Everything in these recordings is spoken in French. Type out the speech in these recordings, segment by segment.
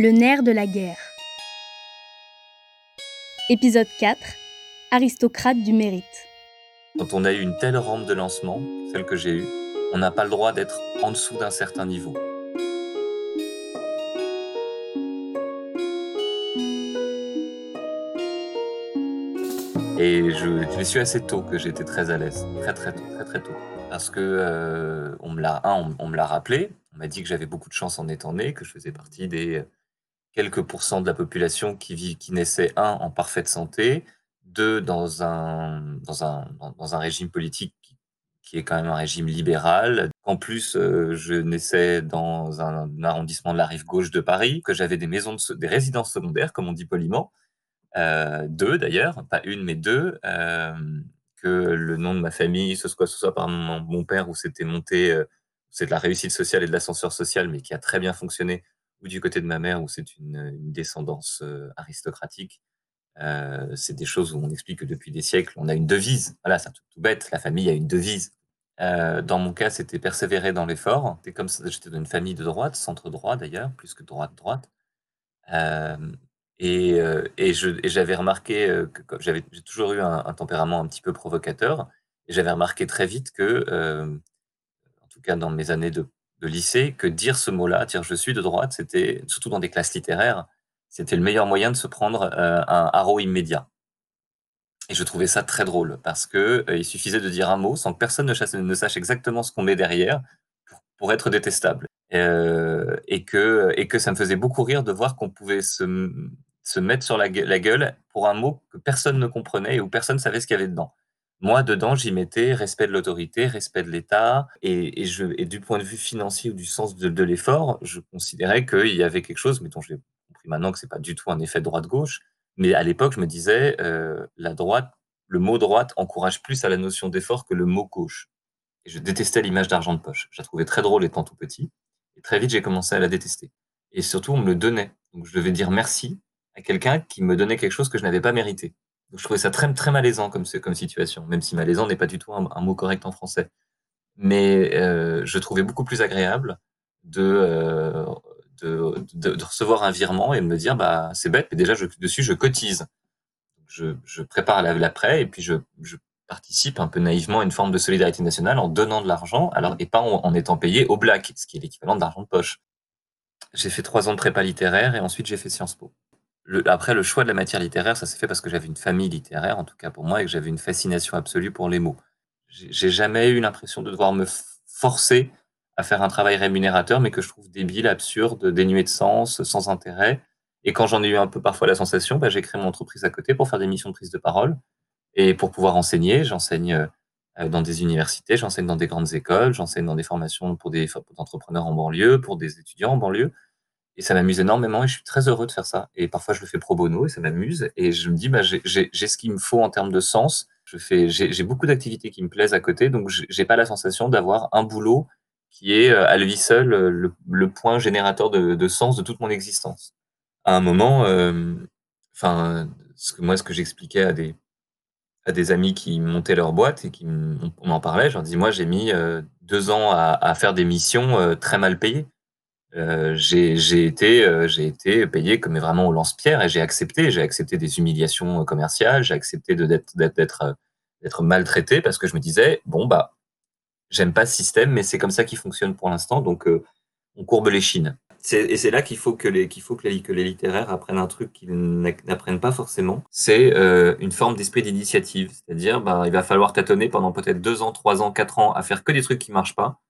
Le nerf de la guerre. Épisode 4. Aristocrate du mérite. Quand on a eu une telle rampe de lancement, celle que j'ai eue, on n'a pas le droit d'être en dessous d'un certain niveau. Et je, l'ai su assez tôt que j'étais très à l'aise, très très tôt, très très tôt. Parce que euh, on me l'a, on me l'a rappelé, on m'a dit que j'avais beaucoup de chance en étant né, que je faisais partie des quelques pourcents de la population qui vit, naissait un en parfaite santé, deux dans un régime politique qui, est quand même un régime libéral. En plus, euh, je naissais dans un, arrondissement de la rive gauche de Paris, que j'avais des maisons, de, des résidences secondaires, comme on dit poliment, euh, deux d'ailleurs, pas une mais deux, euh, que le nom de ma famille, ce soit, ce soit par mon, mon père où c'était monté, c'est de la réussite sociale et de l'ascenseur social, mais qui a très bien fonctionné, ou du côté de ma mère où c'est une, descendance euh, aristocratique. Euh, c'est des choses où on explique que depuis des siècles, on a une devise. Voilà, c'est un truc tout bête. La famille a une devise. Euh, dans mon cas, c'était persévérer dans l'effort. C'était comme j'étais dans une famille de droite, centre droit d'ailleurs, plus que droite droite. Euh, et, et et j'avais remarqué que j'avais j'ai toujours eu un, un tempérament un petit peu provocateur. Et j'avais remarqué très vite que, en tout cas dans mes années de, de lycée, que dire ce mot-là, dire je suis de droite, c'était, surtout dans des classes littéraires, c'était le meilleur moyen de se prendre euh, un haro immédiat. Et je trouvais ça très drôle parce que euh, il suffisait de dire un mot sans que personne ne, sache exactement ce qu'on met derrière pour, être détestable. Euh, et, que, et que ça me faisait beaucoup rire de voir qu'on pouvait se, se mettre sur la gueule pour un mot que personne ne comprenait et où personne ne savait ce qu'il y avait dedans. Moi, dedans, j'y mettais respect de l'autorité, respect de l'État, et, du point de vue financier ou du sens de, de l'effort, je considérais qu'il y avait quelque chose, mais dont j'ai compris maintenant que c'est pas du tout un effet droite-gauche, mais à l'époque, je me disais, euh, la droite, le mot droite encourage plus à la notion d'effort que le mot gauche. Et je détestais l'image d'argent de poche. Je la trouvais très drôle étant tout petit. Et très vite, j'ai commencé à la détester. Et surtout, on me le donnait. Donc, je devais dire merci à quelqu'un qui me donnait quelque chose que je n'avais pas mérité. Je trouvais ça très, très malaisant comme, situation, même si malaisant n'est pas du tout un, mot correct en français. Mais euh, je trouvais beaucoup plus agréable de, euh, de, recevoir un virement et de me dire, bah, c'est bête, mais déjà, dessus, je cotise. Je, je prépare l'après et puis je, participe un peu naïvement à une forme de solidarité nationale en donnant de l'argent, alors et pas en, étant payé au black, ce qui est l'équivalent d'argent de poche. J'ai fait trois ans de prépa littéraire et ensuite j'ai fait Sciences Po. Après, le choix de la matière littéraire, ça s'est fait parce que j'avais une famille littéraire, en tout cas pour moi, et que j'avais une fascination absolue pour les mots. J'ai jamais eu l'impression de devoir me forcer à faire un travail rémunérateur, mais que je trouve débile, absurde, dénué de sens, sans intérêt. Et quand j'en ai eu un peu parfois la sensation, bah, j'ai créé mon entreprise à côté pour faire des missions de prise de parole et pour pouvoir enseigner. J'enseigne dans des universités, j'enseigne dans des grandes écoles, j'enseigne dans des formations pour des entrepreneurs en banlieue, pour des étudiants en banlieue. Et ça m'amuse énormément et je suis très heureux de faire ça. Et parfois, je le fais pro bono et ça m'amuse. Et je me dis, bah, j'ai ce qu'il me faut en termes de sens. J'ai beaucoup d'activités qui me plaisent à côté, donc j'ai pas la sensation d'avoir un boulot qui est à lui seul le, le point générateur de, de, sens de toute mon existence. À un moment, euh, ce que moi, ce que j'expliquais à des à des amis qui montaient leur boîte et qui on en parlait, je leur dis, moi, j'ai mis euh, deux ans à, faire des missions euh, très mal payées. Euh, j'ai été, euh, j'ai été payé comme vraiment au lance-pierre et j'ai accepté. J'ai accepté des humiliations commerciales, j'ai accepté d'être d'être maltraité parce que je me disais bon bah j'aime pas ce système, mais c'est comme ça qu'il fonctionne pour l'instant, donc euh, on courbe les chines. Et c'est là qu'il faut que les qu'il faut que les, littéraires apprennent un truc qu'ils n'apprennent pas forcément. C'est euh, une forme d'esprit d'initiative, c'est-à-dire bah, il va falloir tâtonner pendant peut-être deux ans, trois ans, quatre ans à faire que des trucs qui marchent pas.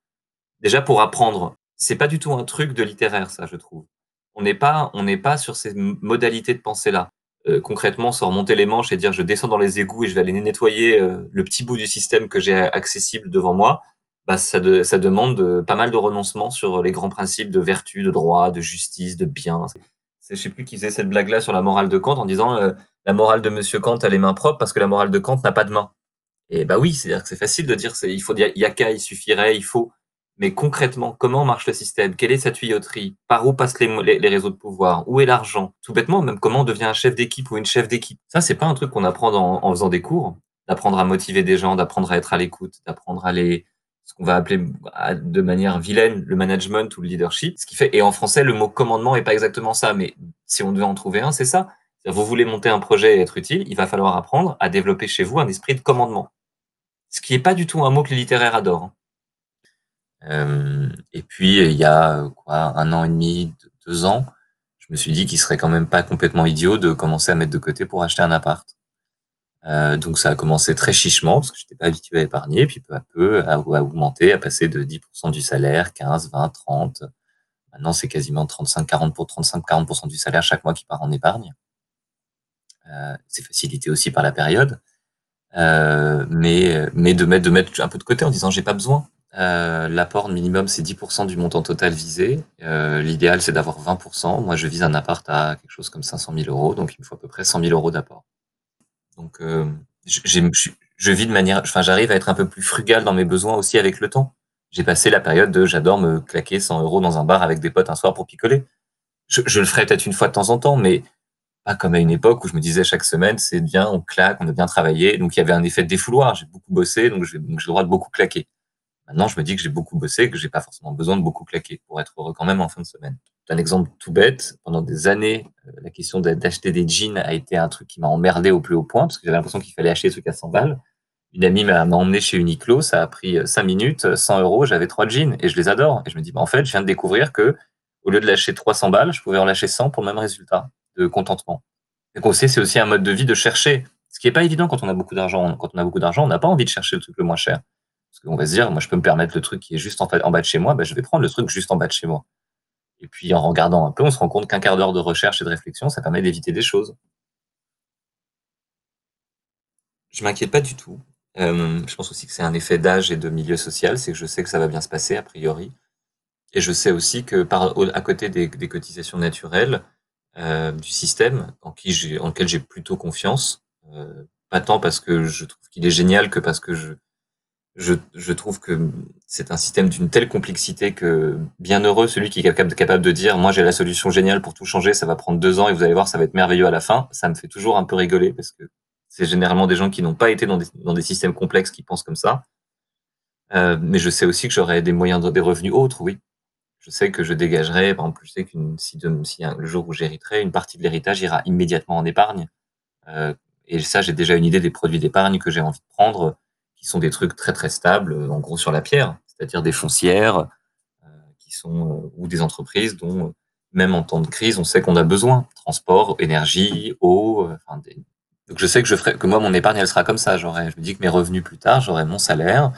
Déjà pour apprendre c'est pas du tout un truc de littéraire, ça, je trouve. On n'est pas, on n'est pas sur ces modalités de pensée-là. Euh, concrètement, sans remonter les manches et dire je descends dans les égouts et je vais aller nettoyer euh, le petit bout du système que j'ai accessible devant moi, bah, ça, de, ça demande de, pas mal de renoncements sur les grands principes de vertu, de droit, de justice, de bien. Je sais plus qui faisait cette blague-là sur la morale de Kant en disant euh, la morale de Monsieur Kant a les mains propres parce que la morale de Kant n'a pas de mains. Et bah oui, c'est-à-dire que c'est facile de dire il faut il y a qu'à, il suffirait, il faut mais concrètement, comment marche le système? Quelle est sa tuyauterie? Par où passent les, réseaux de pouvoir? Où est l'argent? Tout bêtement, même comment on devient un chef d'équipe ou une chef d'équipe? Ça, c'est pas un truc qu'on apprend en, faisant des cours, d'apprendre à motiver des gens, d'apprendre à être à l'écoute, d'apprendre à les ce qu'on va appeler de manière vilaine le management ou le leadership. Ce qui fait, et en français, le mot commandement est pas exactement ça, mais si on devait en trouver un, c'est ça. Vous voulez monter un projet et être utile, il va falloir apprendre à développer chez vous un esprit de commandement. Ce qui n'est pas du tout un mot que les littéraires adorent. Euh, et puis, il y a quoi, un an et demi, deux ans, je me suis dit qu'il serait quand même pas complètement idiot de commencer à mettre de côté pour acheter un appart. Euh, donc ça a commencé très chichement parce que je n'étais pas habitué à épargner, puis peu à peu à, augmenter, à passer de 10% du salaire, 15, 20, 30. Maintenant c'est quasiment 35, 40 pour 35, 40% du salaire chaque mois qui part en épargne. Euh, c'est facilité aussi par la période, euh, mais mais de mettre de mettre un peu de côté en disant j'ai pas besoin. Euh, l'apport minimum, c'est 10% du montant total visé. Euh, l'idéal, c'est d'avoir 20%. Moi, je vise un appart à quelque chose comme 500 000 euros, donc il me faut à peu près 100 000 euros d'apport. Donc, euh, je vis de manière, enfin, j'arrive à être un peu plus frugal dans mes besoins aussi avec le temps. J'ai passé la période de j'adore me claquer 100 euros dans un bar avec des potes un soir pour picoler. Je, je le ferai peut-être une fois de temps en temps, mais pas comme à une époque où je me disais chaque semaine, c'est bien, on claque, on a bien travaillé. Donc, il y avait un effet de défouloir. J'ai beaucoup bossé, donc j'ai le droit de beaucoup claquer. Maintenant, je me dis que j'ai beaucoup bossé, que j'ai pas forcément besoin de beaucoup claquer pour être heureux quand même en fin de semaine. Un exemple tout bête, pendant des années, euh, la question d'acheter des jeans a été un truc qui m'a emmerdé au plus haut point, parce que j'avais l'impression qu'il fallait acheter des trucs à 100 balles. Une amie m'a emmené chez Uniqlo, ça a pris 5 euh, minutes, 100 euros, j'avais trois jeans et je les adore. Et je me dis, bah, en fait, je viens de découvrir que au lieu de lâcher 300 balles, je pouvais en lâcher 100 pour le même résultat de contentement. Et qu'on sait, c'est aussi un mode de vie de chercher. Ce qui n'est pas évident quand on a beaucoup d'argent. Quand on a beaucoup d'argent, on n'a pas envie de chercher le truc le moins cher. Parce qu'on va se dire, moi, je peux me permettre le truc qui est juste en, bas de chez moi, ben, je vais prendre le truc juste en bas de chez moi. Et puis, en regardant un peu, on se rend compte qu'un quart d'heure de recherche et de réflexion, ça permet d'éviter des choses. Je m'inquiète pas du tout. Euh, je pense aussi que c'est un effet d'âge et de milieu social, c'est que je sais que ça va bien se passer, a priori. Et je sais aussi que à côté des, cotisations naturelles euh, du système, en, qui en lequel j'ai plutôt confiance, euh, pas tant parce que je trouve qu'il est génial que parce que je, je, trouve que c'est un système d'une telle complexité que bien heureux celui qui est capable, de dire moi j'ai la solution géniale pour tout changer, ça va prendre deux ans et vous allez voir ça va être merveilleux à la fin. Ça me fait toujours un peu rigoler parce que c'est généralement des gens qui n'ont pas été dans des, systèmes complexes qui pensent comme ça. Euh, mais je sais aussi que j'aurai des moyens de, des revenus autres, oui. Je sais que je dégagerai, par exemple, je sais de, si le jour où j'hériterai, une partie de l'héritage ira immédiatement en épargne. Euh, et ça, j'ai déjà une idée des produits d'épargne que j'ai envie de prendre qui sont des trucs très très stables, euh, en gros sur la pierre, c'est-à-dire des foncières euh, qui sont euh, ou des entreprises dont même en temps de crise, on sait qu'on a besoin transport, énergie, eau. Donc je sais que je ferai que moi mon épargne elle sera comme ça. Je me dis que mes revenus plus tard, j'aurai mon salaire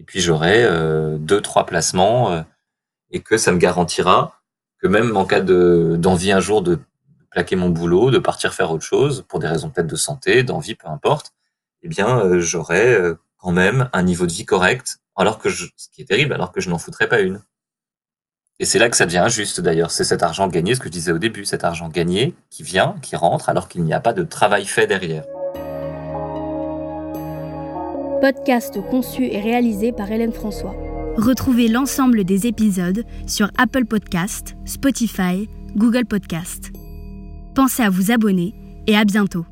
et puis j'aurai euh, deux trois placements et que ça me garantira que même en cas de d'envie un jour de plaquer mon boulot, de partir faire autre chose pour des raisons peut-être de santé, d'envie, peu importe, eh bien j'aurai même un niveau de vie correct, alors que je, ce qui est terrible, alors que je n'en foutrais pas une. Et c'est là que ça devient injuste d'ailleurs. C'est cet argent gagné, ce que je disais au début, cet argent gagné qui vient, qui rentre, alors qu'il n'y a pas de travail fait derrière. Podcast conçu et réalisé par Hélène François. Retrouvez l'ensemble des épisodes sur Apple Podcast, Spotify, Google Podcast. Pensez à vous abonner et à bientôt.